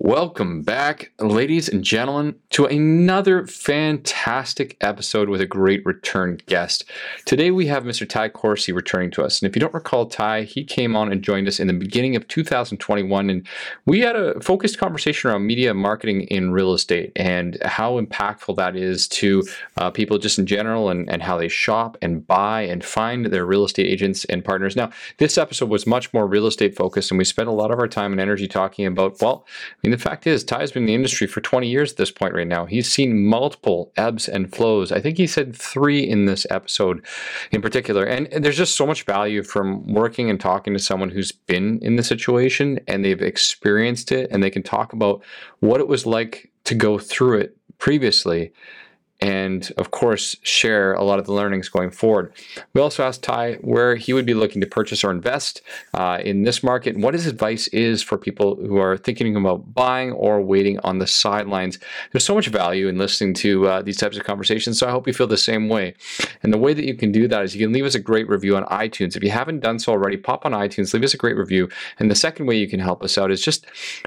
Welcome back, ladies and gentlemen, to another fantastic episode with a great return guest. Today we have Mr. Ty Corsi returning to us. And if you don't recall Ty, he came on and joined us in the beginning of 2021. And we had a focused conversation around media marketing in real estate and how impactful that is to uh, people just in general and, and how they shop and buy and find their real estate agents and partners. Now, this episode was much more real estate focused, and we spent a lot of our time and energy talking about, well, the fact is, Ty's been in the industry for 20 years at this point right now. He's seen multiple ebbs and flows. I think he said three in this episode in particular. And, and there's just so much value from working and talking to someone who's been in the situation and they've experienced it and they can talk about what it was like to go through it previously and of course share a lot of the learnings going forward. We also asked Ty where he would be looking to purchase or invest uh, in this market and what his advice is for people who are thinking about buying or waiting on the sidelines. There's so much value in listening to uh, these types of conversations, so I hope you feel the same way. And the way that you can do that is you can leave us a great review on iTunes. If you haven't done so already, pop on iTunes, leave us a great review. And the second way you can help us out is just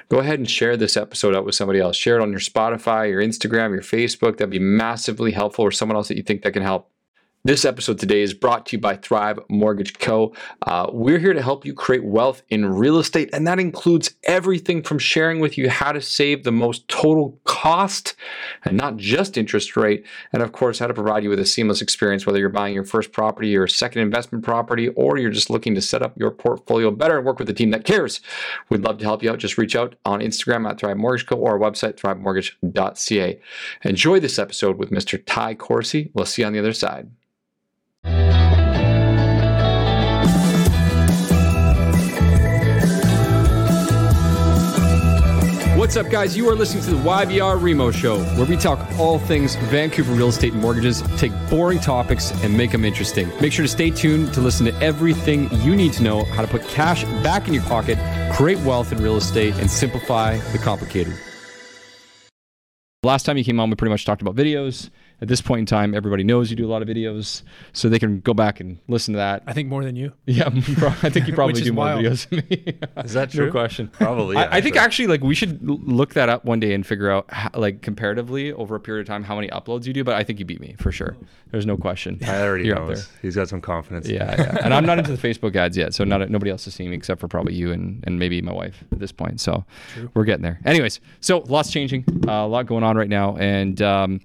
go ahead and share this episode out with somebody else. Share it on your Spotify, your Instagram, your Facebook. That'd be massive massively helpful or someone else that you think that can help, this episode today is brought to you by Thrive Mortgage Co. Uh, we're here to help you create wealth in real estate, and that includes everything from sharing with you how to save the most total cost and not just interest rate, and of course, how to provide you with a seamless experience, whether you're buying your first property or second investment property, or you're just looking to set up your portfolio better and work with a team that cares. We'd love to help you out. Just reach out on Instagram at Thrive Mortgage Co. or our website, thrivemortgage.ca. Enjoy this episode with Mr. Ty Corsi. We'll see you on the other side. What's up, guys? You are listening to the YVR Remo Show, where we talk all things Vancouver real estate and mortgages, take boring topics, and make them interesting. Make sure to stay tuned to listen to everything you need to know how to put cash back in your pocket, create wealth in real estate, and simplify the complicated. Last time you came on, we pretty much talked about videos at this point in time, everybody knows you do a lot of videos, so they can go back and listen to that. I think more than you. Yeah, I think you probably do more wild. videos than me. Is that true? No question. Probably. Yeah, I, I think sure. actually, like, we should look that up one day and figure out, how, like, comparatively over a period of time, how many uploads you do. But I think you beat me for sure. There's no question. I already You're knows. He's got some confidence. Yeah, yeah. and I'm not into the Facebook ads yet, so not nobody else is seeing me except for probably you and, and maybe my wife at this point. So True. we're getting there. Anyways, so lots changing, uh, a lot going on right now, and um,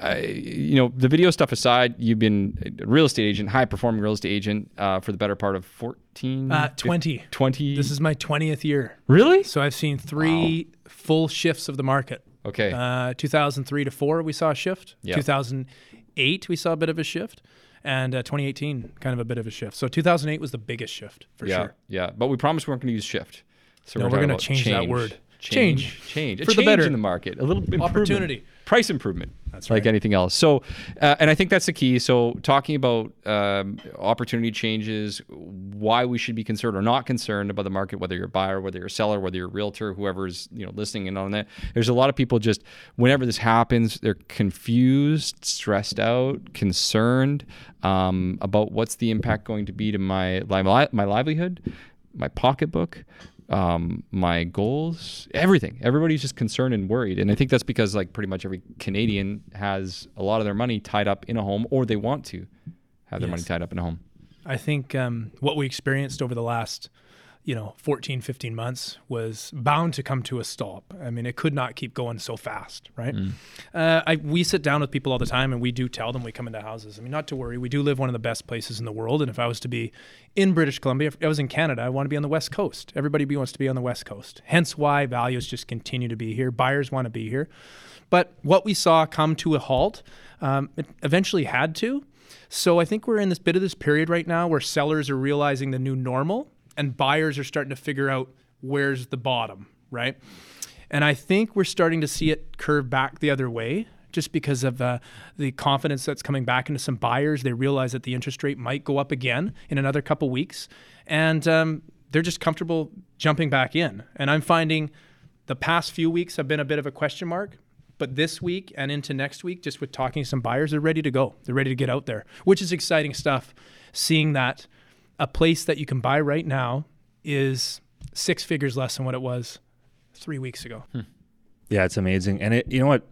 I, you know, the video stuff aside, you've been a real estate agent, high performing real estate agent uh, for the better part of 14, uh, 20. 20. This is my 20th year. Really? So I've seen three wow. full shifts of the market. Okay. Uh, 2003 to 4, we saw a shift. Yep. 2008, we saw a bit of a shift. And uh, 2018, kind of a bit of a shift. So 2008 was the biggest shift for yeah, sure. Yeah. But we promised we weren't going to use shift. So no, we're, we're going to change, change, that word. Change. Change. change. For the better. in the market. A little opportunity price improvement. That's right. Like anything else. So, uh, and I think that's the key. So, talking about um, opportunity changes, why we should be concerned or not concerned about the market, whether you're a buyer, whether you're a seller, whether you're a realtor, whoever's you know listening in on that. There's a lot of people just whenever this happens, they're confused, stressed out, concerned um, about what's the impact going to be to my my livelihood, my pocketbook, um, my goals, everything. Everybody's just concerned and worried. And I think that's because like pretty much every Canadian has a lot of their money tied up in a home or they want to have their yes. money tied up in a home. I think um, what we experienced over the last you know 14 15 months was bound to come to a stop. I mean it could not keep going so fast right? Mm. uh, I, we sit down with people all the time and we do tell them we come into houses. I mean not to worry. We do live one of the best places in the world. And if i was to be in british columbia if i was in canada i want to be on the west coast. Everybody wants to be on the west coast. Hence why values just continue to be here. Buyers want to be here. But what we saw come to a halt um, it eventually had to. So I think we're in this bit of this period right now where sellers are realizing the new normal and buyers are starting to figure out where's the bottom, right? And I think we're starting to see it curve back the other way just because of uh, the confidence that's coming back into some buyers. They realize that the interest rate might go up again in another couple weeks, and um, they're just comfortable jumping back in. And I'm finding the past few weeks have been a bit of a question mark. But this week and into next week, just with talking to some buyers, they're ready to go. They're ready to get out there, which is exciting stuff. Seeing that a place that you can buy right now is six figures less than what it was three weeks ago. Hmm. Yeah, it's amazing. And it, you know what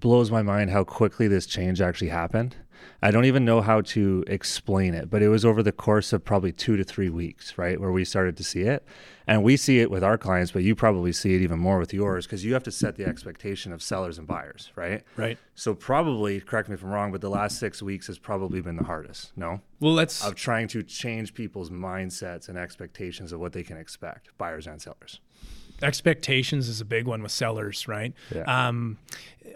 blows my mind how quickly this change actually happened. I don't even know how to explain it, but it was over the course of probably two to three weeks, right, where we started to see it. And we see it with our clients, but you probably see it even more with yours because you have to set the expectation of sellers and buyers, right? Right. So probably, correct me if I'm wrong, but the last six weeks has probably been the hardest. No. Well, let's of trying to change people's mindsets and expectations of what they can expect, buyers and sellers expectations is a big one with sellers, right? Yeah. Um,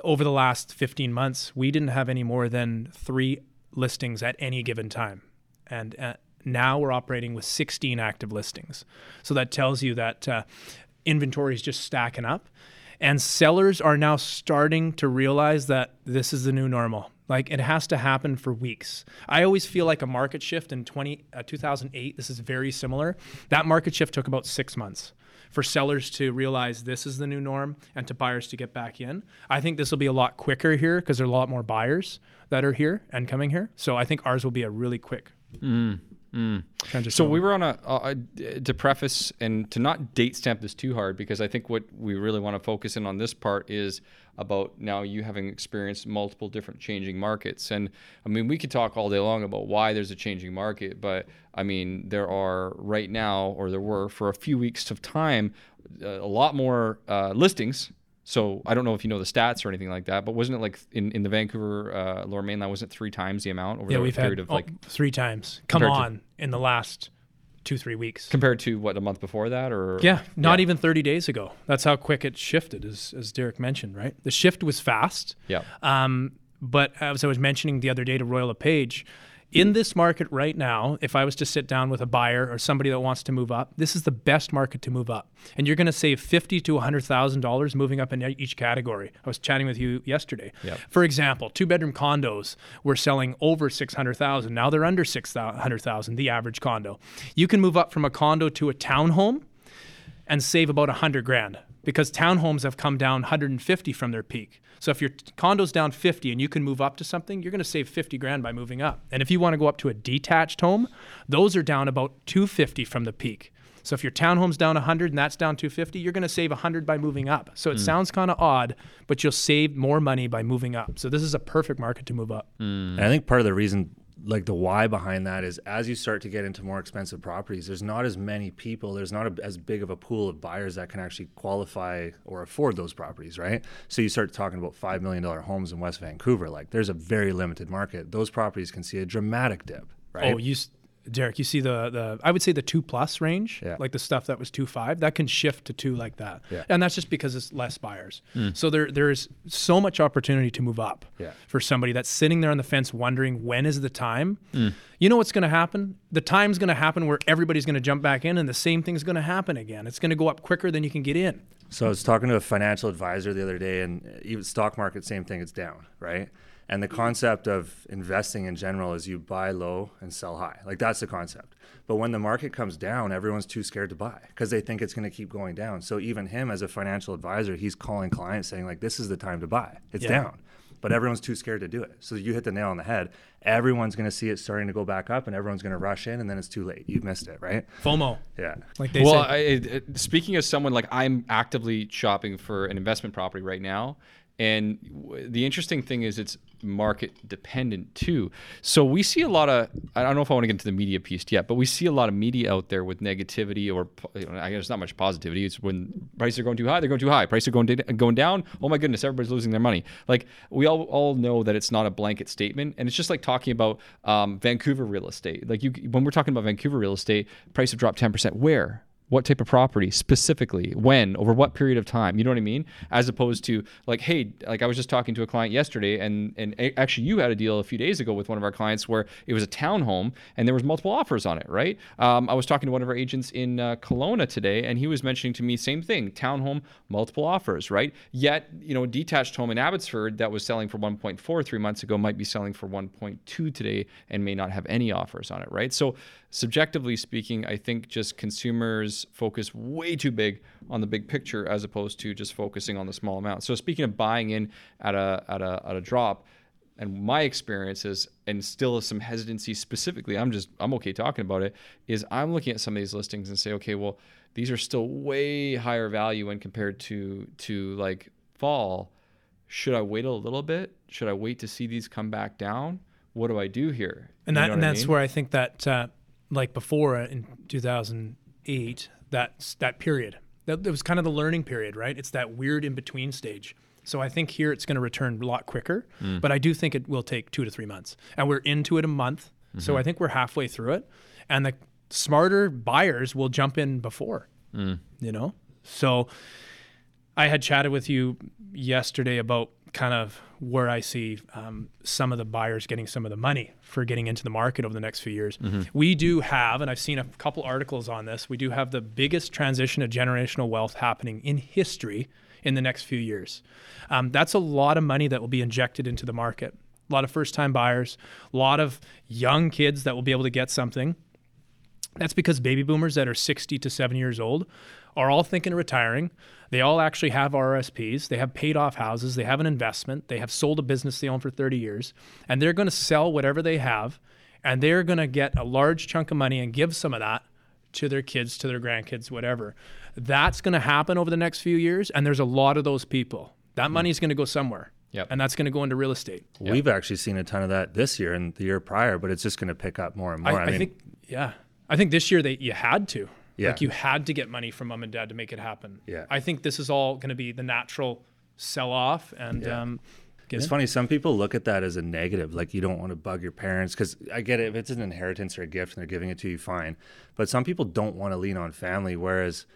over the last 15 months, we didn't have any more than three listings at any given time. And uh, now we're operating with 16 active listings. So that tells you that uh, inventory is just stacking up. And sellers are now starting to realize that this is the new normal. Like it has to happen for weeks. I always feel like a market shift in 20, uh, 2008, this is very similar. That market shift took about six months for sellers to realize this is the new norm and to buyers to get back in. I think this will be a lot quicker here because there are a lot more buyers that are here and coming here. So I think ours will be a really quick. Mm. Mm. So we were on a, a, to preface and to not date stamp this too hard because I think what we really want to focus in on this part is about now you having experienced multiple different changing markets and I mean we could talk all day long about why there's a changing market but I mean there are right now or there were for a few weeks of time a lot more uh, listings so I don't know if you know the stats or anything like that, but wasn't it like in, in the Vancouver uh, Lower Mainland? Wasn't it three times the amount over yeah, the we've period had, of like oh, three times? Come on, to, in the last two three weeks compared to what a month before that, or yeah, not yeah. even thirty days ago. That's how quick it shifted, as as Derek mentioned. Right, the shift was fast. Yeah. Um, but as I was mentioning the other day to Royal LePage, in this market right now, if I was to sit down with a buyer or somebody that wants to move up, this is the best market to move up, and you're going to save fifty to hundred thousand dollars moving up in each category. I was chatting with you yesterday. Yep. For example, two bedroom condos were selling over six hundred thousand. Now they're under six hundred thousand. The average condo. You can move up from a condo to a townhome and save about a hundred grand because townhomes have come down 150 from their peak. So if your condo's down 50 and you can move up to something, you're going to save 50 grand by moving up. And if you want to go up to a detached home, those are down about 250 from the peak. So if your townhome's down 100 and that's down 250, you're going to save 100 by moving up. So it mm. sounds kind of odd, but you'll save more money by moving up. So this is a perfect market to move up. Mm. I think part of the reason like the why behind that is as you start to get into more expensive properties there's not as many people there's not a, as big of a pool of buyers that can actually qualify or afford those properties right? So you start talking about $5 million homes in west vancouver like there's a very limited market. Those properties can see a dramatic dip right? Oh you Derek, you see the the I would say the two plus range, yeah. like the stuff that was two five, that can shift to two like that, yeah. and that's just because it's less buyers. Mm. So there there is so much opportunity to move up yeah. for somebody that's sitting there on the fence wondering when is the time. Mm. You know what's going to happen? The time's going to happen where everybody's going to jump back in, and the same thing's going to happen again. It's going to go up quicker than you can get in. So I was talking to a financial advisor the other day, and even stock market, same thing. It's down, right? And the concept of investing in general is you buy low and sell high. Like that's the concept. But when the market comes down, everyone's too scared to buy because they think it's going to keep going down. So even him as a financial advisor, he's calling clients saying like this is the time to buy. It's yeah. down. But everyone's too scared to do it. So you hit the nail on the head. Everyone's going to see it starting to go back up, and everyone's going to rush in, and then it's too late. You've missed it, right? FOMO. Yeah. Like they well, say. I, speaking as someone like I'm actively shopping for an investment property right now, and the interesting thing is it's market dependent too. So we see a lot of I don't know if I want to get into the media piece yet, but we see a lot of media out there with negativity or you know, I guess not much positivity. It's when prices are going too high, they're going too high. Prices are going going down. Oh my goodness, everybody's losing their money. Like we all all know that it's not a blanket statement, and it's just like talking about um, Vancouver real estate. Like you when we're talking about Vancouver real estate, price have dropped ten percent. Where? What type of property specifically when over what period of time you know what i mean? As opposed to like hey like i was just talking to a client yesterday and and actually you had a deal a few days ago with one of our clients where it was a townhome and there was multiple offers on it right? Um, i was talking to one of our agents in uh, Kelowna today and he was mentioning to me same thing townhome multiple offers right? Yet you know detached home in abbotsford that was selling for 1.4 three months ago might be selling for 1.2 today and may not have any offers on it right? So subjectively speaking, I think just consumers focus way too big on the big picture as opposed to just focusing on the small amount. So speaking of buying in at a at a at a drop, and my experience is, and still some hesitancy specifically, I'm just I'm okay talking about it, is I'm looking at some of these listings and say, okay, well, these are still way higher value when compared to to like fall. Should I wait a little bit? Should I wait to see these come back down? What do I do here? And that and what I that's mean? where I think that uh, like before uh, in 2008 that that period that, that was kind of the learning period, right? It's that weird in between stage. So I think here it's going to return a lot quicker, Hmm. but I do think it will take two to three months, and we're into it a month. Mm-hmm. So I think we're halfway through it, and the smarter buyers will jump in before. Hmm. You know, so I had chatted with you yesterday about kind of where I see um, some of the buyers getting some of the money for getting into the market over the next few years. We do have, and I've seen a couple articles on this, we do have the biggest transition of generational wealth happening in history in the next few years. Um, that's a lot of money that will be injected into the market. A lot of first time buyers, a lot of young kids that will be able to get something. That's because baby boomers that are 60 to 70 years old are all thinking of retiring. They all actually have RSPs. They have paid off houses. They have an investment. They have sold a business they own for 30 years. And they're going to sell whatever they have. And they're going to get a large chunk of money and give some of that to their kids, to their grandkids, whatever. That's going to happen over the next few years. And there's a lot of those people. That money is going to go somewhere. Yep. And that's going to go into real estate. We've actually seen a ton of that this year and the year prior, but it's just going to pick up more and more. I, I, I mean, think, yeah. I think this year they you had to. Yeah. Like you had to get money from mom and dad to make it happen. Yeah. I think this is all going to be the natural sell off and Yeah. um, It's in. funny. Some people look at that as a negative, like you don't want to bug your parents. Because I get it, if it's an inheritance or a gift and they're giving it to you, fine. But some people don't want to lean on family. Whereas,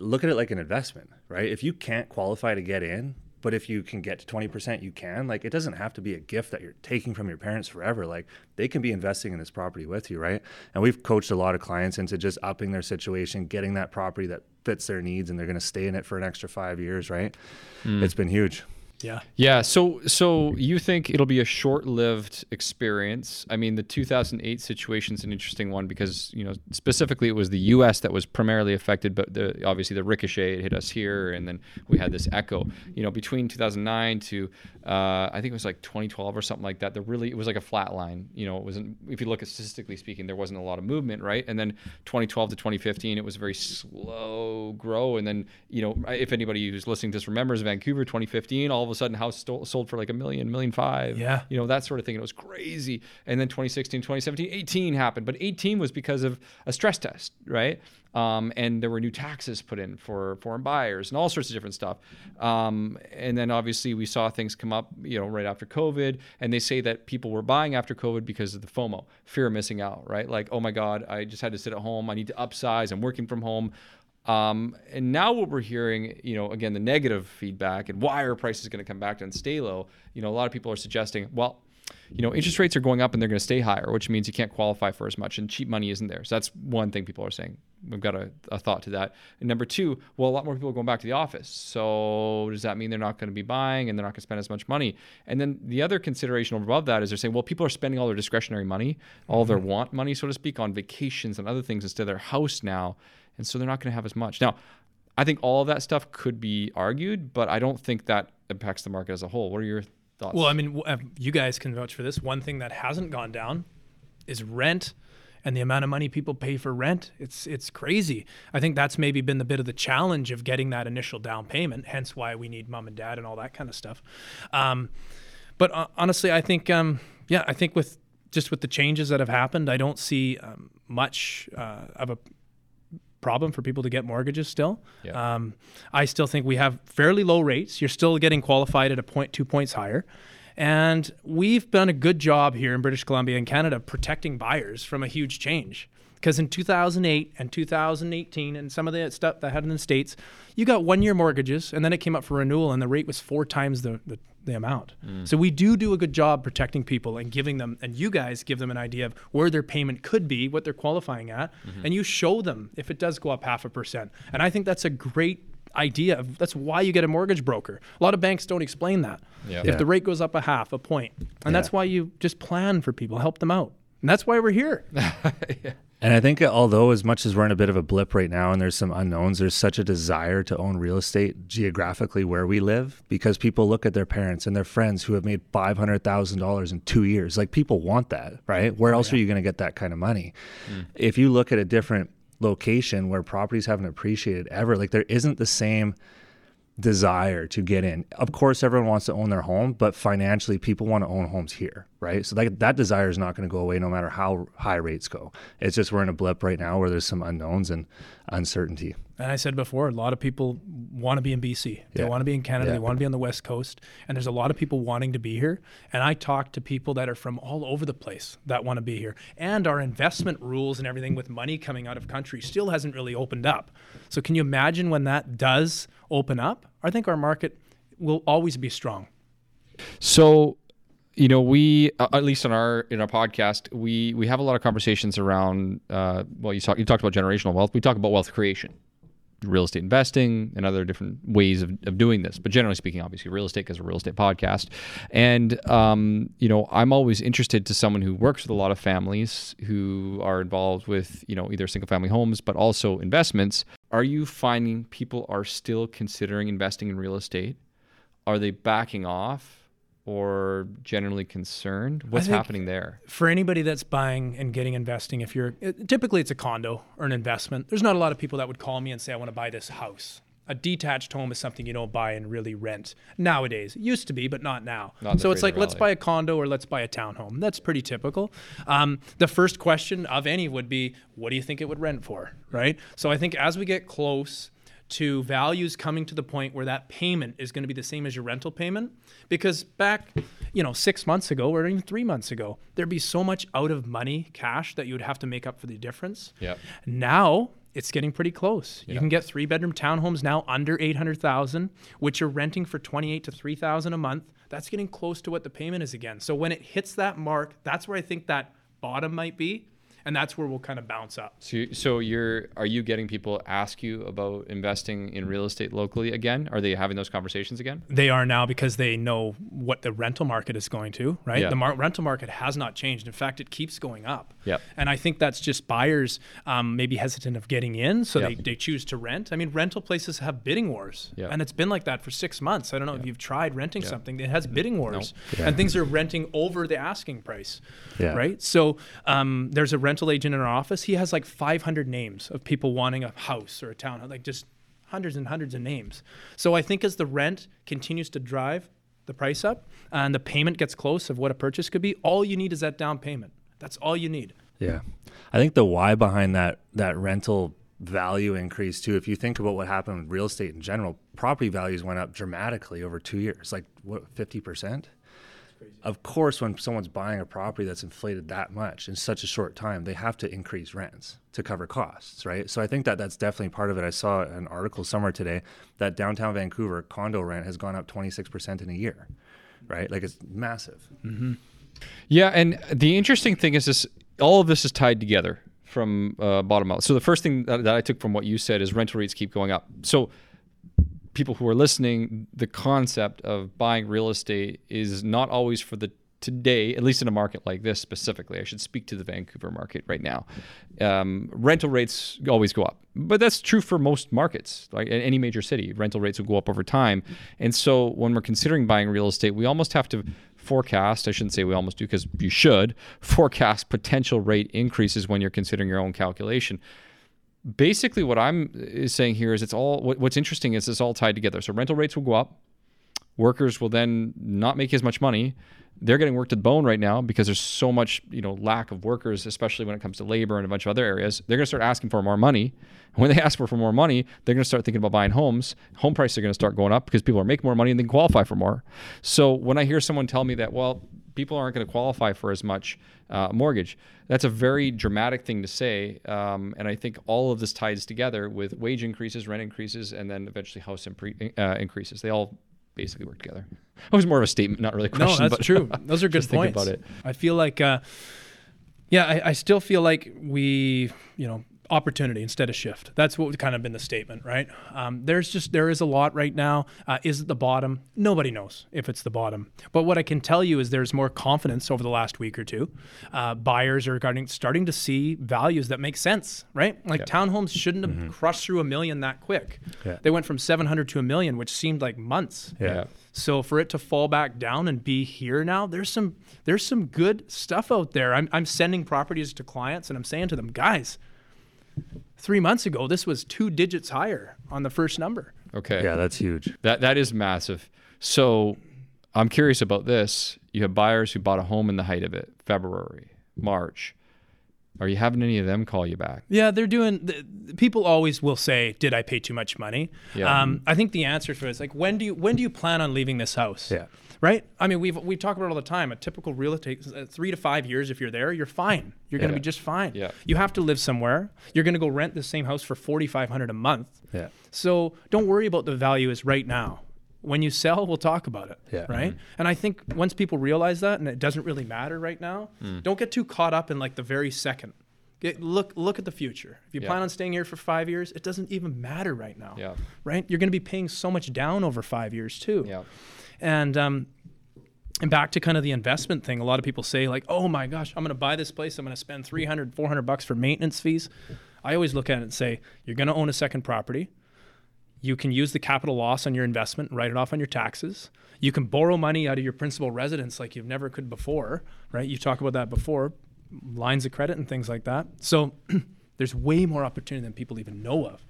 look at it like an investment, right? If you can't qualify to get in, but if you can get to twenty percent, you can. Like it doesn't have to be a gift that you're taking from your parents forever. Like they can be investing in this property with you, right? And we've coached a lot of clients into just upping their situation, getting that property that fits their needs, and they're going to stay in it for an extra five years, right? Hmm. It's been huge. Yeah. Yeah. So, so you think it'll be a short-lived experience? I mean, the 2008 situation is an interesting one because you know specifically it was the U.S. that was primarily affected, but the, obviously the ricochet hit us here, and then we had this echo. You know, between 2009 to uh, I think it was like 2012 or something like that. There really it was like a flat line. You know, it wasn't. If you look at statistically speaking, there wasn't a lot of movement, right? And then 2012 to 2015, it was a very slow grow, and then you know, if anybody who's listening to this remembers Vancouver 2015, all of a sudden house stole, sold for like a million, million five. Yeah. You know, that sort of thing. It was crazy. And then 2016, 2017, 18 happened. But 18 was because of a stress test, right? Um, and there were new taxes put in for foreign buyers and all sorts of different stuff. Um, and then obviously we saw things come up, you know, right after COVID. And they say that people were buying after COVID because of the FOMO, fear of missing out, right? Like, oh my God, I just had to sit at home. I need to upsize. I'm working from home. Um, and now what we're hearing, you know, again, the negative feedback and why are prices going to come back and stay low? You know, a lot of people are suggesting, well, you know, interest rates are going up and they're going to stay higher, which means you can't qualify for as much and cheap money isn't there. So that's one thing people are saying. We've got a, a thought to that. And number two, well, a lot more people are going back to the office. So does that mean they're not going to be buying and they're not going to spend as much money? And then the other consideration above that is they're saying, well, people are spending all their discretionary money, all their want money, so to speak, on vacations and other things instead of their house now. And so they're not going to have as much. Now, I think all of that stuff could be argued, but I don't think that impacts the market as a whole. What are your thoughts? Well, I mean, uh, you guys can vouch for this. One thing that hasn't gone down is rent and the amount of money people pay for rent. It's it's crazy. I think that's maybe been the bit of the challenge of getting that initial down payment. Hence why we need mom and dad and all that kind of stuff. Um, but uh, honestly, I think um, yeah, I think with just with the changes that have happened, I don't see um, much uh, of a problem for people to get mortgages still. Yeah. Um, I still think we have fairly low rates. You're still getting qualified at a point, two points higher. And we've done a good job here in British Columbia and Canada protecting buyers from a huge change. Because in 2008 and 2018 and some of the stuff that had in the States, you got one year mortgages and then it came up for renewal and the rate was four times the, the, the amount. Mm. So we do do a good job protecting people and giving them, and you guys give them an idea of where their payment could be, what they're qualifying at, mm-hmm. and you show them if it does go up half a percent. And I think that's a great idea. Of, that's why you get a mortgage broker. A lot of banks don't explain that. Yeah. If Yeah. the rate goes up a half, a point. point, and that's why you just plan for people, help them out. And that's why we're here. And I think although as much as we're in a bit of a blip right now and there's some unknowns, there's such a desire to own real estate geographically where we live because people look at their parents and their friends who have made five hundred thousand dollars in two years. Like people want that, right? Where oh, else are you going to get that kind of money? Hmm. If you look at a different location where properties haven't appreciated ever. Like there isn't the same desire to get in. Of course, everyone wants to own their home, but financially, people want to own homes here, right? So that, that desire is not going to go away no matter how high rates go. It's just we're in a blip right now where there's some unknowns and uncertainty. And I said before, a lot of people want to be in BC. They Yeah. want to be in Canada. Yeah. They want to be on the West Coast. And there's a lot of people wanting to be here. And I talk to people that are from all over the place that want to be here. And our investment rules and everything with money coming out of country still hasn't really opened up. So can you imagine when that does open up? I think our market will always be strong. So, you know, we at least in our in our podcast, we we have a lot of conversations around. Uh, well, you talk you talked about generational wealth. We talk about wealth creation, real estate investing, and other different ways of, of doing this. But generally speaking, obviously, real estate is a real estate podcast. And um, you know, I'm always interested to someone who works with a lot of families who are involved with you know either single family homes, but also investments. Are you finding people are still considering investing in real estate? Are they backing off? Or generally concerned? What's happening there? for anybody that's buying and getting investing, if you're typically it's a condo or an investment, there's not a lot of people that would call me and say, I want to buy this house. A detached home is something you don't buy and really rent nowadays. It used to be, but not now. Not so it's like, let's buy a condo or let's buy a townhome. That's pretty typical. Um, the first question of any would be, what do you think it would rent for? Right. So I think as we get close to values coming to the point where that payment is going to be the same as your rental payment. Because back you know six months ago or even three months ago there'd be so much out of money cash that you would have to make up for the difference. Yep. now it's getting pretty close. You can get three bedroom townhomes now under 800000 which you're renting for 28 to 3000 a month. That's getting close to what the payment is again. So when it hits that mark that's where i think that bottom might be and that's where we'll kind of bounce up So, you- so you're are you getting people ask you about investing in real estate locally again? Are they having those conversations again? They are now because they know what the rental market is going to, right? Yeah. The mar- rental market has not changed. In fact, it keeps going up. Yep. And I think that's just buyers um, maybe hesitant of getting in, so Yep. they, they choose to rent. I mean, rental places have bidding wars, Yep. and it's been like that for six months. I don't know if you've tried renting something it has bidding wars, Yeah. and things are renting over the asking price, Yeah. right? So um, there's a rental agent in our office. He has like 500 names of people wanting a house or a town, like just hundreds and hundreds of names. So I think as the rent continues to drive the price up and the payment gets close of what a purchase could be, all you need is that down payment. That's all you need. Yeah. I think the why behind that that rental value increase too, if you think about what happened with real estate in general, property values went up dramatically over two years, like what, fifty percent? Of course, when someone's buying a property that's inflated that much in such a short time, they have to increase rents to cover costs, right? So I think that that's definitely part of it. I saw an article somewhere today that downtown Vancouver condo rent has gone up 26% in a year, right? Like it's massive. Yeah, and the interesting thing is this: all of this is tied together from uh, bottom up. So the first thing that, that I took from what you said is rental rates keep going up. So people who are listening, the concept of buying real estate is not always for the today, at least in a market like this specifically. I should speak to the Vancouver market right now. Um, rental rates always go up, but that's true for most markets. Like in any major city, rental rates will go up over time. And so when we're considering buying real estate, we almost have to forecast. I shouldn't say we almost do because you should forecast potential rate increases when you're considering your own calculation basically what I'm uh, saying here is it's all what's interesting is it's all tied together. So rental rates will go up, workers will then not make as much money. They're getting worked to the bone right now because there's so much you know lack of workers, especially when it comes to labor and a bunch of other areas. They're going to start asking for more money. And when they ask for, for more money, they're going to start thinking about buying homes. Home prices are going to start going up because people are making more money and they qualify for more. So when I hear someone tell me that, well, people aren't going to qualify for as much uh, mortgage. That's a very dramatic thing to say, um, and I think all of this ties together with wage increases, rent increases, and then eventually house impre- uh, increases. They all basically work together. It was more of a statement, not really a question. no, that's but true. Those are good just points. about it. I feel like, uh, yeah, I, I still feel like we, you know, opportunity instead of shift. That's what would kind of been the statement, right? Um, there's just there is a lot right now. Uh, is it the bottom? Nobody knows if it's the bottom. But what I can tell you is there's more confidence over the last week or two. Uh, buyers are starting starting to see values that make sense, right? Like townhomes shouldn't have crushed through a million that quick. Yeah. They went from 700 to a million, which seemed like months. Yeah. So for it to fall back down and be here now, there's some there's some good stuff out there. I'm I'm sending properties to clients and I'm saying to them, guys, Three months ago, this was two digits higher on the first number. Okay. Yeah, that's huge. That that is massive. So I'm curious about this. You have buyers who bought a home in the height of it, February, March. Are you having any of them call you back? Yeah, they're doing. The, people always will say, "Did I pay too much money?" Yeah. Um, I think the answer for it is like, when do you when do you plan on leaving this house? Yeah. Right. I mean, we've we talk about it all the time. A typical real estate, uh, three to five years. If you're there, you're fine. You're going to be just fine. Yeah. You have to live somewhere. You're going to go rent the same house for forty five hundred a month. Yeah. So don't worry about the value is right now. When you sell, we'll talk about it. Yeah. Right. And I think once people realize that, and it doesn't really matter right now, Hmm. don't get too caught up in like the very second. Get, look look at the future. If you Yeah. plan on staying here for five years, it doesn't even matter right now. Yeah. Right. You're going to be paying so much down over five years too. Yeah. And um, and back to kind of the investment thing, a lot of people say like, "Oh my gosh, I'm going to buy this place. I'm going to spend 300, 400 bucks for maintenance fees." I always look at it and say, "You're going to own a second property. You can use the capital loss on your investment, write it off on your taxes. You can borrow money out of your principal residence like you've never could before, right? You talked about that before, lines of credit and things like that. So there's way more opportunity than people even know of,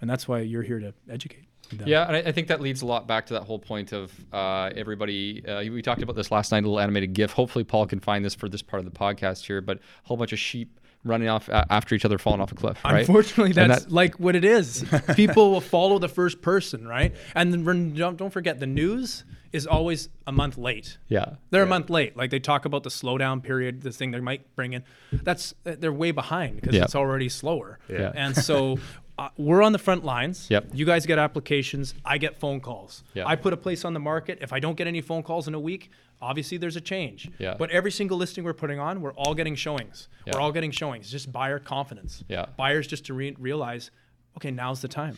and that's why you're here to educate. them. Yeah, and I, I think that leads a lot back to that whole point of uh, everybody. Uh, we talked about this last night, a little animated GIF. Hopefully, Paul can find this for this part of the podcast here. But a whole bunch of sheep running off uh, after each other, falling off a cliff. Right? Unfortunately, that's that- like what it is. People will follow the first person, right? And then don't, don't forget, the news is always a month late. Yeah. They're a month late. Like they talk about the slowdown period, this thing they might bring in. That's they're way behind because Yeah. it's already slower. Yeah. And so uh, we're on the front lines. Yep. You guys get applications. I get phone calls. Yeah. I put a place on the market. If I don't get any phone calls in a week, obviously there's a change. Yeah. But every single listing we're putting on, we're all getting showings. Yeah. We're all getting showings. Just buyer confidence. Yeah. Buyers just to re- realize, okay, now's the time.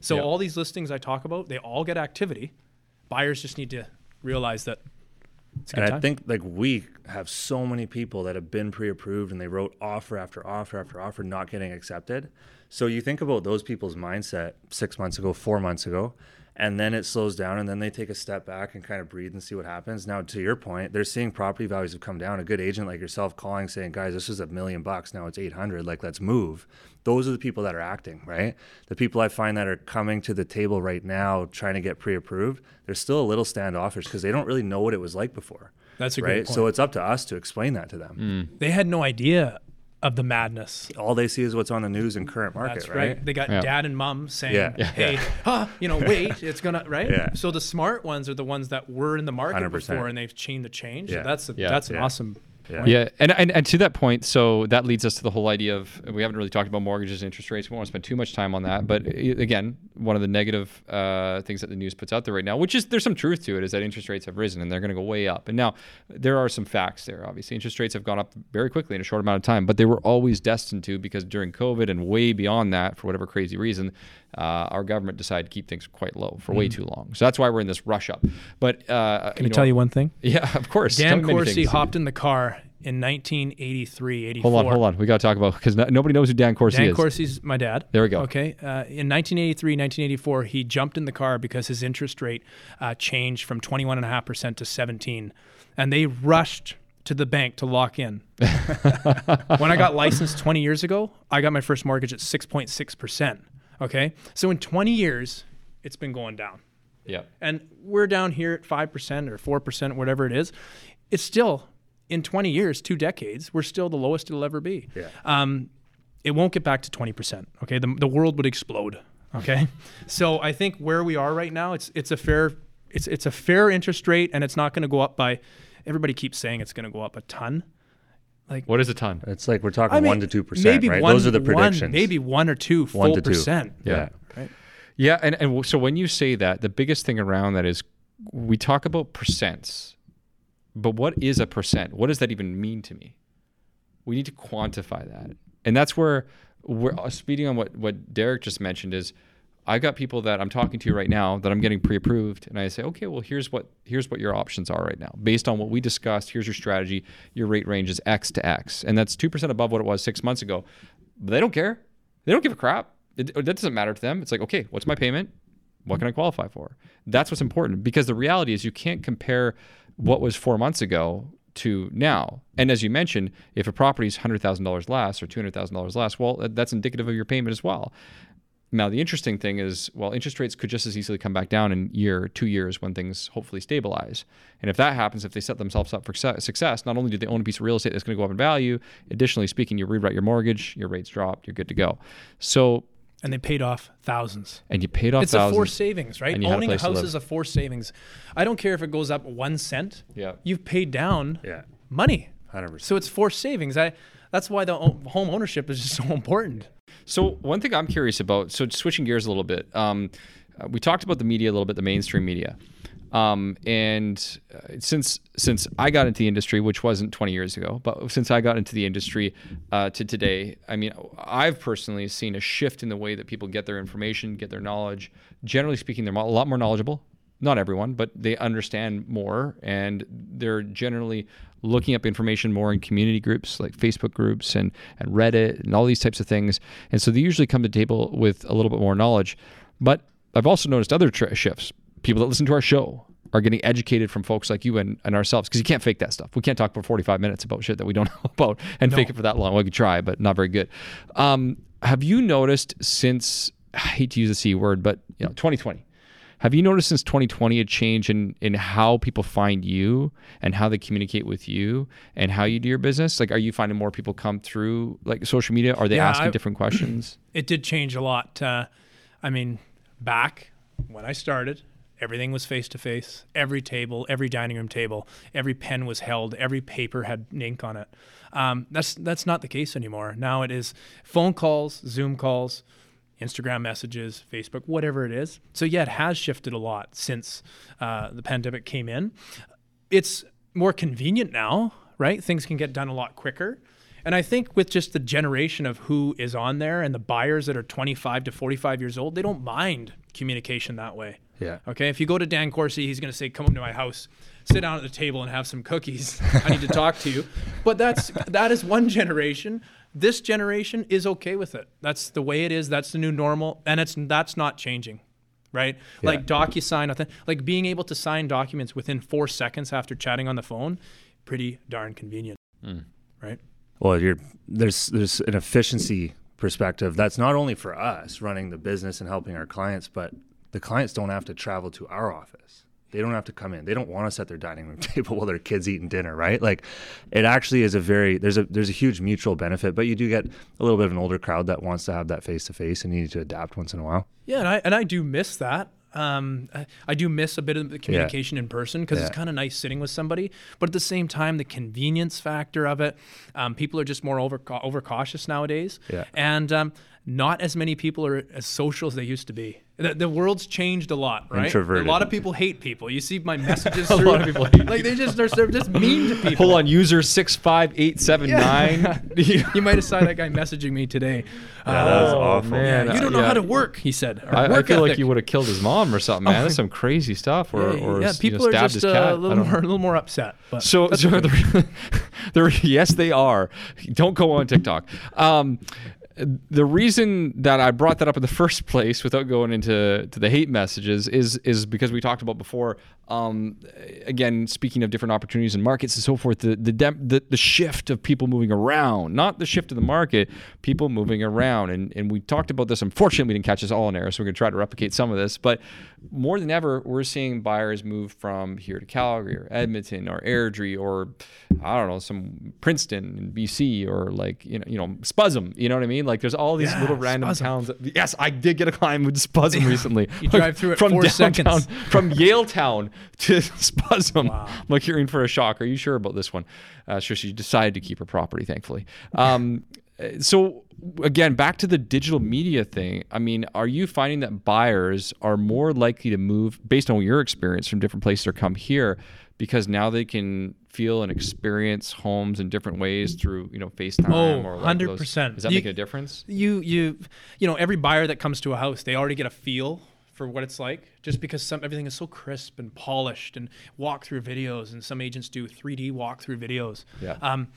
So Yeah. all these listings I talk about, they all get activity. Buyers just need to realize that it's a good And time. I think like we have so many people that have been pre-approved and they wrote offer after offer after offer not getting accepted. So you think about those people's mindset six months ago, four months ago, and then it slows down and then they take a step back and kind of breathe and see what happens. Now to your point, they're seeing property values have come down. A good agent like yourself calling saying, guys, this is a million bucks. Now it's 800. Like let's move. Those are the people that are acting, right? The people I find that are coming to the table right now trying to get pre-approved, they're still a little standoffish because they don't really know what it was like before That's a right? great point. So it's up to us to explain that to them. Mm. they had no idea of the madness. All they see is what's on the news and current market, That's right. right? They got Yeah. dad and mom saying, Yeah. Yeah. "Hey, huh, you know, wait, it's gonna right." Yeah. So the smart ones are the ones that were in the market 100%. before and they've seen the change. So that's a, Yeah. that's an Yeah. awesome. Yeah. Yeah, and, and and to that point, so that leads us to the whole idea of we haven't really talked about mortgages and interest rates. We won't spend too much time on that, but again, one of the negative uh, things that the news puts out there right now, which is there's some truth to it, is that interest rates have risen and they're going to go way up. And now there are some facts there. Obviously, interest rates have gone up very quickly in a short amount of time, but they were always destined to because during COVID and way beyond that, for whatever crazy reason, uh, our government decided to keep things quite low for way too long. So that's why we're in this rush up. But uh, Can I tell you one thing? Yeah, of course. Dan Corsi hopped in the car in 1983, 84. Hold on, hold on. We got to talk about because no, nobody knows who Dan Corsi Dan is. Dan Corsi's my dad. There we go. Okay. Uh, in 1983, 1984, he jumped in the car because his interest rate uh, changed from 21.5% to 17. And they rushed to the bank to lock in. when I got licensed 20 years ago, I got my first mortgage at 6.6%. Okay. So in 20 years, it's been going down. Yeah. And we're down here at 5% or 4%, whatever it is. It's still, in 20 years, two decades, we're still the lowest it'll ever be. Yeah. Um, it won't get back to 20%. Okay. The, the world would explode. Okay. so I think where we are right now, it's, it's a fair, it's, it's a fair interest rate and it's not going to go up by, everybody keeps saying it's going to go up a ton. What is a ton? It's like we're talking I mean, one to two percent, right? one- Those are the one- predictions. maybe one or two full One to two. percent. Yeah. Right. Yeah, and, and so when you say that, the biggest thing around that is we talk about percents, but what is a percent? What does that even mean to me? We need to quantify that, and that's where we're uh, speeding on what what Derek just mentioned is. I've got people that I'm talking to right now that I'm getting pre-approved, and I say, okay, well, here's what here's what your options are right now, based on what we discussed. Here's your strategy. Your rate range is X to X, and that's two percent above what it was six months ago. But they don't care. They don't give a crap. It, that doesn't matter to them. It's like, okay, what's my payment? What can I qualify for? That's what's important because the reality is you can't compare what was four months ago to now. And as you mentioned, if a property is $100,000 less or $200,000 less, well, that's indicative of your payment as well. Now, the interesting thing is, well, interest rates could just as easily come back down in year, two years when things hopefully stabilize. And if that happens, if they set themselves up for success, not only do they own a piece of real estate that's going to go up in value, additionally speaking, you rewrite your mortgage, your rates drop, you're good to go. So, and they paid off thousands. And you paid off it's thousands. a forced savings, right? Owning a, a house is a forced savings. I don't care if it goes up one cent. Yeah. You've paid down yeah. money. 100%. So it's forced savings. I that's why the home ownership is just so important. So one thing I'm curious about, so switching gears a little bit, um, uh, we talked about the media a little bit, the mainstream media, um, and uh, since since I got into the industry, which wasn't 20 years ago, but since I got into the industry uh, to today, I mean, I've personally seen a shift in the way that people get their information, get their knowledge. Generally speaking, they're a lot more knowledgeable. Not everyone, but they understand more, and they're generally looking up information more in community groups like Facebook groups and, and Reddit and all these types of things. And so they usually come to the table with a little bit more knowledge. But I've also noticed other shifts. People that listen to our show are getting educated from folks like you and, and ourselves because you can't fake that stuff. We can't talk for 45 minutes about shit that we don't know about and no. fake it for that long. We could try, but not very good. Um, have you noticed since, I hate to use the C word, but you know, 2020, have you noticed since 2020 a change in in how people find you and how they communicate with you and how you do your business? Like, are you finding more people come through like social media? Are they yeah, asking I, different questions? It did change a lot. Uh, I mean, back when I started, everything was face to face. Every table, every dining room table, every pen was held. Every paper had ink on it. Um, that's that's not the case anymore. Now it is phone calls, Zoom calls. Instagram messages, Facebook, whatever it is. So, yeah, it has shifted a lot since uh, the pandemic came in. It's more convenient now, right? Things can get done a lot quicker. And I think with just the generation of who is on there and the buyers that are 25 to 45 years old, they don't mind communication that way. Yeah. Okay. If you go to Dan Corsi, he's going to say, "Come up to my house, sit down at the table, and have some cookies. I need to talk to you." But that's that is one generation. This generation is okay with it. That's the way it is. That's the new normal, and it's that's not changing, right? Yeah. Like DocuSign, like being able to sign documents within four seconds after chatting on the phone, pretty darn convenient, mm. right? Well, you're there's there's an efficiency perspective that's not only for us running the business and helping our clients, but the clients don't have to travel to our office. They don't have to come in. They don't want us at their dining room table while their kids eating dinner, right? Like it actually is a very there's a there's a huge mutual benefit, but you do get a little bit of an older crowd that wants to have that face to face and you need to adapt once in a while. Yeah, and I and I do miss that. Um, I, do miss a bit of the communication yeah. in person because yeah. it's kind of nice sitting with somebody. But at the same time, the convenience factor of it, um, people are just more over over cautious nowadays. Yeah. And um, not as many people are as social as they used to be. The, the world's changed a lot, right? Introverted. A lot of people hate people. You see my messages. a through, lot of people hate like they just they're, they're just mean to people. Hold on, user six five eight seven nine. You might have saw that guy messaging me today. Yeah, that was oh, awful. Man, yeah, you don't know yeah. how to work. He said. I, I, feel ethic. like you would have killed his mom or something, man. That's some crazy stuff. Or, yeah, or yeah, people you know, are just uh, a little more, a little more upset. so, so the, the, yes, they are. Don't go on TikTok. Um, the reason that I brought that up in the first place, without going into to the hate messages, is is because we talked about before. Um, again, speaking of different opportunities and markets and so forth, the the, the the shift of people moving around, not the shift of the market, people moving around, and and we talked about this. Unfortunately, we didn't catch this all in air, so we're gonna try to replicate some of this. But more than ever, we're seeing buyers move from here to Calgary or Edmonton or Airdrie or I don't know some Princeton in BC or like you know you know Spuzzum. You know what I mean? Like there's all these little random Spuzzum. towns. That, yes, I did get a client with Spuzzum recently. you drive through it from four downtown, seconds. from Yaletown to Spuzzum. Wow. I'm like you're in for a shock. Are you sure about this one? Uh, sure, she decided to keep her property, thankfully. Um, so again, back to the digital media thing. I mean, are you finding that buyers are more likely to move based on your experience from different places or come here because now they can feel and experience homes in different ways through you know FaceTime oh, or like 100%. Those, is that you, making a difference? You you you know every buyer that comes to a house, they already get a feel for what it's like just because some everything is so crisp and polished and walk through videos and some agents do 3D walk through videos. Yeah. Um,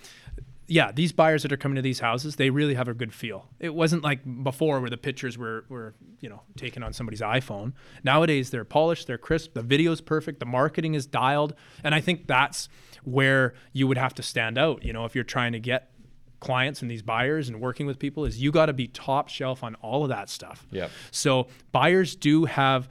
yeah, these buyers that are coming to these houses, they really have a good feel. It wasn't like before where the pictures were were you know taken on somebody's iPhone. Nowadays they're polished, they're crisp, the video's perfect, the marketing is dialed, and I think that's where you would have to stand out. You know, if you're trying to get clients and these buyers and working with people, is you got to be top shelf on all of that stuff. Yep. So buyers do have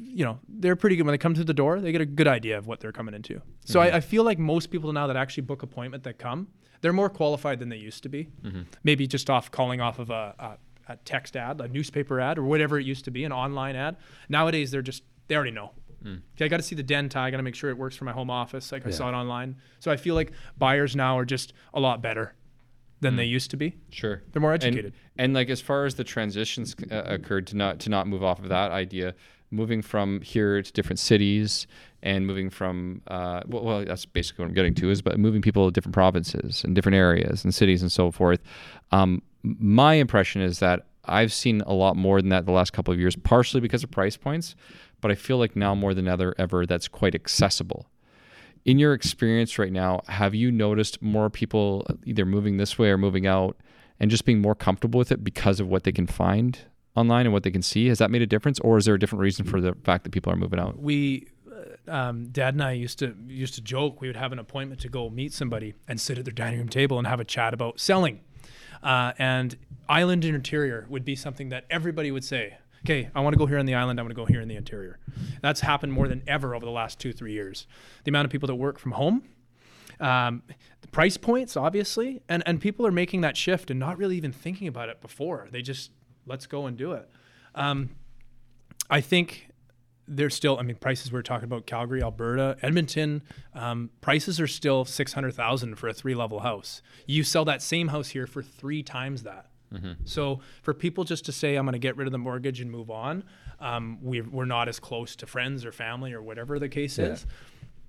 you know they're pretty good when they come to the door they get a good idea of what they're coming into so I, mm-hmm. I feel like most people now that actually book appointment that come they're more qualified than they used to be. Mm-hmm. Maybe just off calling off of a, a, a text ad a newspaper ad or whatever it used to be an online ad. Nowadays they're just they already know. Mm. Okay i got to see the den tie i got to make sure it works for my home office. Like i saw it online. So i feel like buyers now are just a lot better than mm. they used to be. Sure. they're more And- educated. And, like as far as the transitions uh, occurred to not to not move off of that idea, moving from here to different cities and moving from uh, well, well, that's basically what I'm getting to is, but moving people to different provinces and different areas and cities and so forth. Um, my impression is that I've seen a lot more than that the last couple of years, partially because of price points, but I feel like now more than ever, ever that's quite accessible in your experience right now, have you noticed more people either moving this way or moving out and just being more comfortable with it because of what they can find online and what they can see? Has that made a difference, or is there a different reason for the fact that people are moving out? we um, dad and I used to used to joke we would have an appointment to go meet somebody and sit at their dining room table and have a chat about selling. Uh, and island interior would be something that everybody would say, "Okay, I want to go here on the island. I want to go here in the interior." That's happened more than ever over the last two three years. The amount of people that work from home, um, the price points, obviously, and and people are making that shift and not really even thinking about it before. They just let's go and do it. Um, I think there's still, I mean, prices we're talking about Calgary, Alberta, Edmonton, um, prices are still 600,000 for a three level house. You sell that same house here for three times that. So for people just to say, I'm going to get rid of the mortgage and move on, um, we, we're not as close to friends or family or whatever the case is,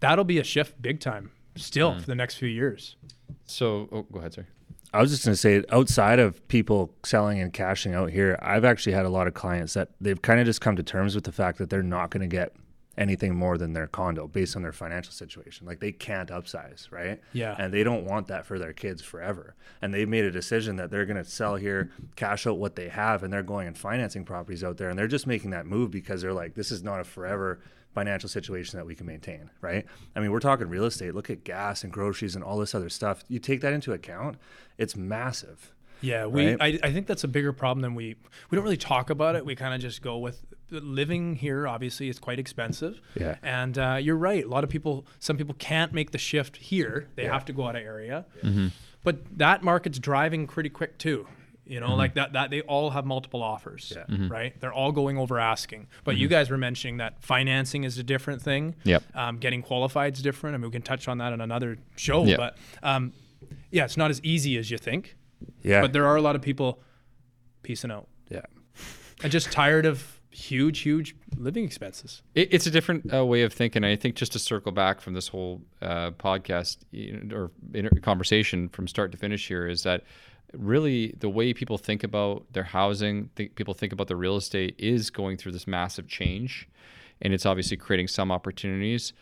that'll be a shift big time still for the next few years. So, oh, go ahead, sir. I was just going to say, outside of people selling and cashing out here, I've actually had a lot of clients that they've kind of just come to terms with the fact that they're not going to get anything more than their condo based on their financial situation. Like they can't upsize, right? Yeah. And they don't want that for their kids forever. And they've made a decision that they're going to sell here, cash out what they have, and they're going and financing properties out there. And they're just making that move because they're like, this is not a forever financial situation that we can maintain, right? I mean, we're talking real estate. Look at gas and groceries and all this other stuff. You take that into account, it's massive. Yeah, we. Right? I, I think that's a bigger problem than we. We don't really talk about it. We kind of just go with living here. Obviously, is quite expensive. Yeah. And uh, you're right. A lot of people. Some people can't make the shift here. They have to go out of area. Mm-hmm. But that market's driving pretty quick too. You know, like that. That they all have multiple offers. Yeah. Right. They're all going over asking. But you guys were mentioning that financing is a different thing. Yep. Um, getting qualified is different. I mean, we can touch on that in another show. Yeah. But um, yeah, it's not as easy as you think Yeah. but there are a lot of people piecing out yeah. and just tired of huge, huge living expenses. It, it's a different uh, way of thinking. I think just to circle back from this whole uh, podcast you know, or inter- conversation from start to finish here is that really the way people think about their housing, people think about their real estate is going through this massive change, and it's obviously creating some opportunities.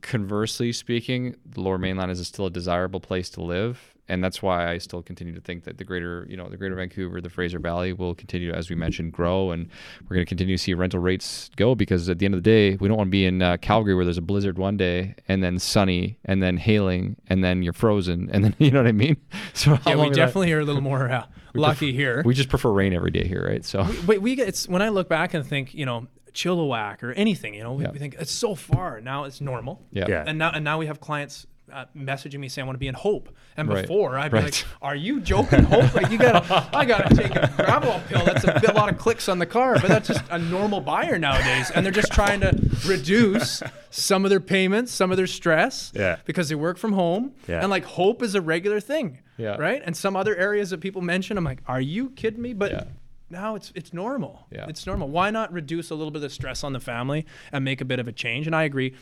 Conversely speaking, the Lower Mainland is still a desirable place to live, and that's why I still continue to think that the greater, you know, the greater Vancouver, the Fraser Valley will continue, as we mentioned, grow, and we're going to continue to see rental rates go because at the end of the day, we don't want to be in uh, Calgary where there's a blizzard one day and then sunny and then hailing and then you're frozen and then you know what I mean. So Yeah, we is that? definitely are a little more uh, lucky here. we just prefer rain every day here, right? So but we get it's when I look back and think, you know, Chilliwack or anything, you know, we, Yeah. we think it's so far. Now it's normal. yeah, Yeah. And now and now we have clients uh, messaging me saying I want to be in Hope. And Right. before I'd be Right. like, "Are you joking, Hope? Like you gotta, I gotta take a gravel pill. That's a, bit, lot of clicks on the car." But that's just a normal buyer nowadays, and they're just trying to reduce some of their payments, some of their stress, Yeah. because they work from home. Yeah. And like Hope is a regular thing, Yeah. right? And some other areas that people mention, I'm like, "Are you kidding me?" But Yeah. now it's it's normal. Yeah. It's normal. Why not reduce a little bit of stress on the family and make a bit of a change? And I agree.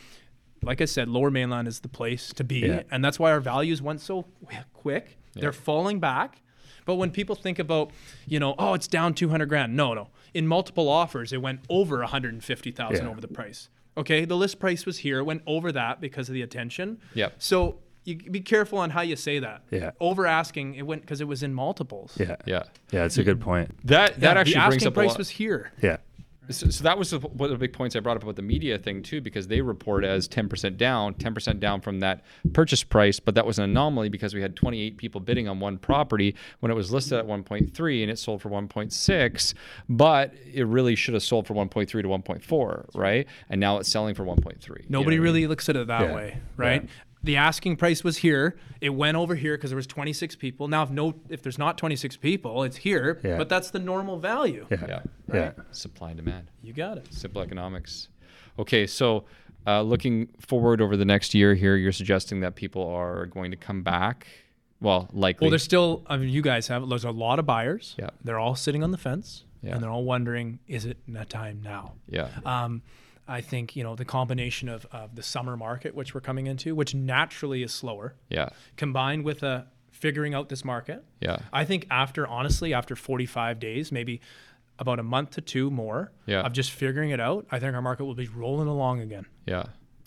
Like I said, Lower Mainland is the place to be, Yeah. and that's why our values went so quick. They're falling back. But when people think about, you know, oh, it's down 200 grand. No, no. In multiple offers, it went over 150,000 Yeah. over the price. Okay, the list price was here, it went over that because of the attention. Yep. So you be careful on how you say that. Yeah. Over asking, it went because it was in multiples. Yeah. Yeah. Yeah, it's a good point. That that Yeah, actually the brings asking up a price lot. was here. Yeah. So, so that was the, one of the big points I brought up about the media thing too, because they report as 10% down, 10% down from that purchase price, but that was an anomaly because we had 28 people bidding on one property when it was listed at 1.3 and it sold for 1.6, but it really should have sold for 1.3 to 1.4, right? And now it's selling for 1.3. you know Nobody I really mean? looks at it that Yeah. way, right? The asking price was here. It went over here because there was 26 people. Now, if no, if there's not 26 people, it's here. Yeah. But that's the normal value. Yeah. Yeah. Yeah. Supply and demand. You got it. Simple economics. Okay, so uh, looking forward over the next year here, you're suggesting that people are going to come back. Well, likely. Well, there's still. I mean, you guys have. There's a lot of buyers. Yeah. They're all sitting on the fence, Yeah. and they're all wondering, is it that time now? yeah. Um, I think you know the combination of, of the summer market, which we're coming into, which naturally is slower, yeah. combined with a figuring out this market. Yeah. I think after honestly, after 45 days, maybe about a month to two more Yeah. of just figuring it out, I think our market will be rolling along again. Yeah.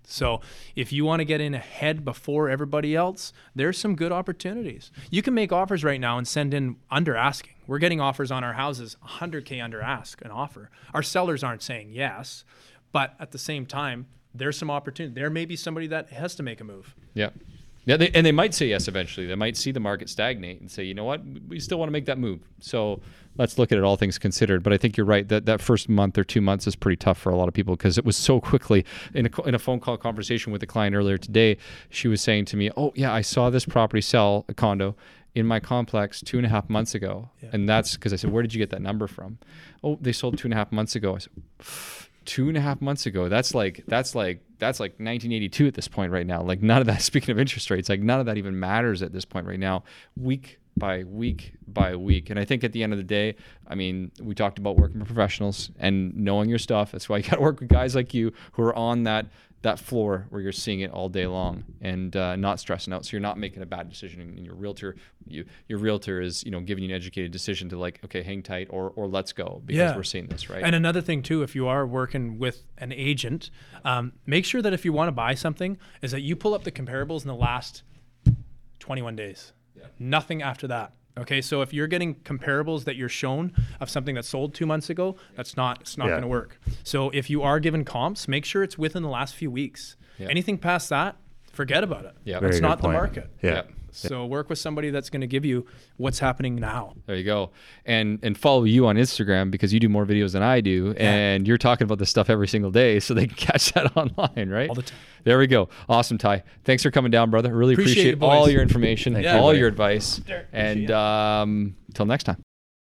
So if you want to get in ahead before everybody else, there's some good opportunities. You can make offers right now and send in under asking. We're getting offers on our houses 100k under ask an offer. Our sellers aren't saying yes, but at the same time, there's some opportunity. There may be somebody that has to make a move. Yeah. Yeah, they, and they might say yes eventually. They might see the market stagnate and say, you know what, we still want to make that move. So let's look at it, all things considered. But I think you're right that that first month or two months is pretty tough for a lot of people because it was so quickly. In a, in a phone call conversation with a client earlier today, she was saying to me, oh, yeah, I saw this property sell, a condo, in my complex two and a half months ago. And that's because I said, where did you get that number from? Oh, they sold two and a half months ago. I said, two and a half months ago. That's like that's like that's like 1982 at this point right now. Like none of that. Speaking of interest rates, like none of that even matters at this point right now. Week by week by week, and I think at the end of the day, I mean, we talked about working with professionals and knowing your stuff. That's why you got to work with guys like you who are on that that floor where you're seeing it all day long and uh, not stressing out. So you're not making a bad decision, and your realtor, you, your realtor is you know giving you an educated decision to like, okay, hang tight or or let's go because Yeah. we're seeing this right. And another thing too, if you are working with an agent, um, make sure that if you want to buy something, is that you pull up the comparables in the last 21 days. Nothing after that. Okay, so if you're getting comparables that you're shown of something that sold two months ago, that's not it's not Yeah. going to work. So if you are given comps, make sure it's within the last few weeks. Yeah. Anything past that, forget about it. Yeah. It's not the point. market. Yeah. Yeah. So work with somebody that's going to give you what's happening now. There you go. And and follow you on Instagram because you do more videos than I do and you're talking about this stuff every single day so they can catch that online, right? All the time. There we go. Awesome, Ty. Thanks for coming down, brother. Really Appreciate appreciate, it, all your information, you, all buddy. your advice. And um, until next time.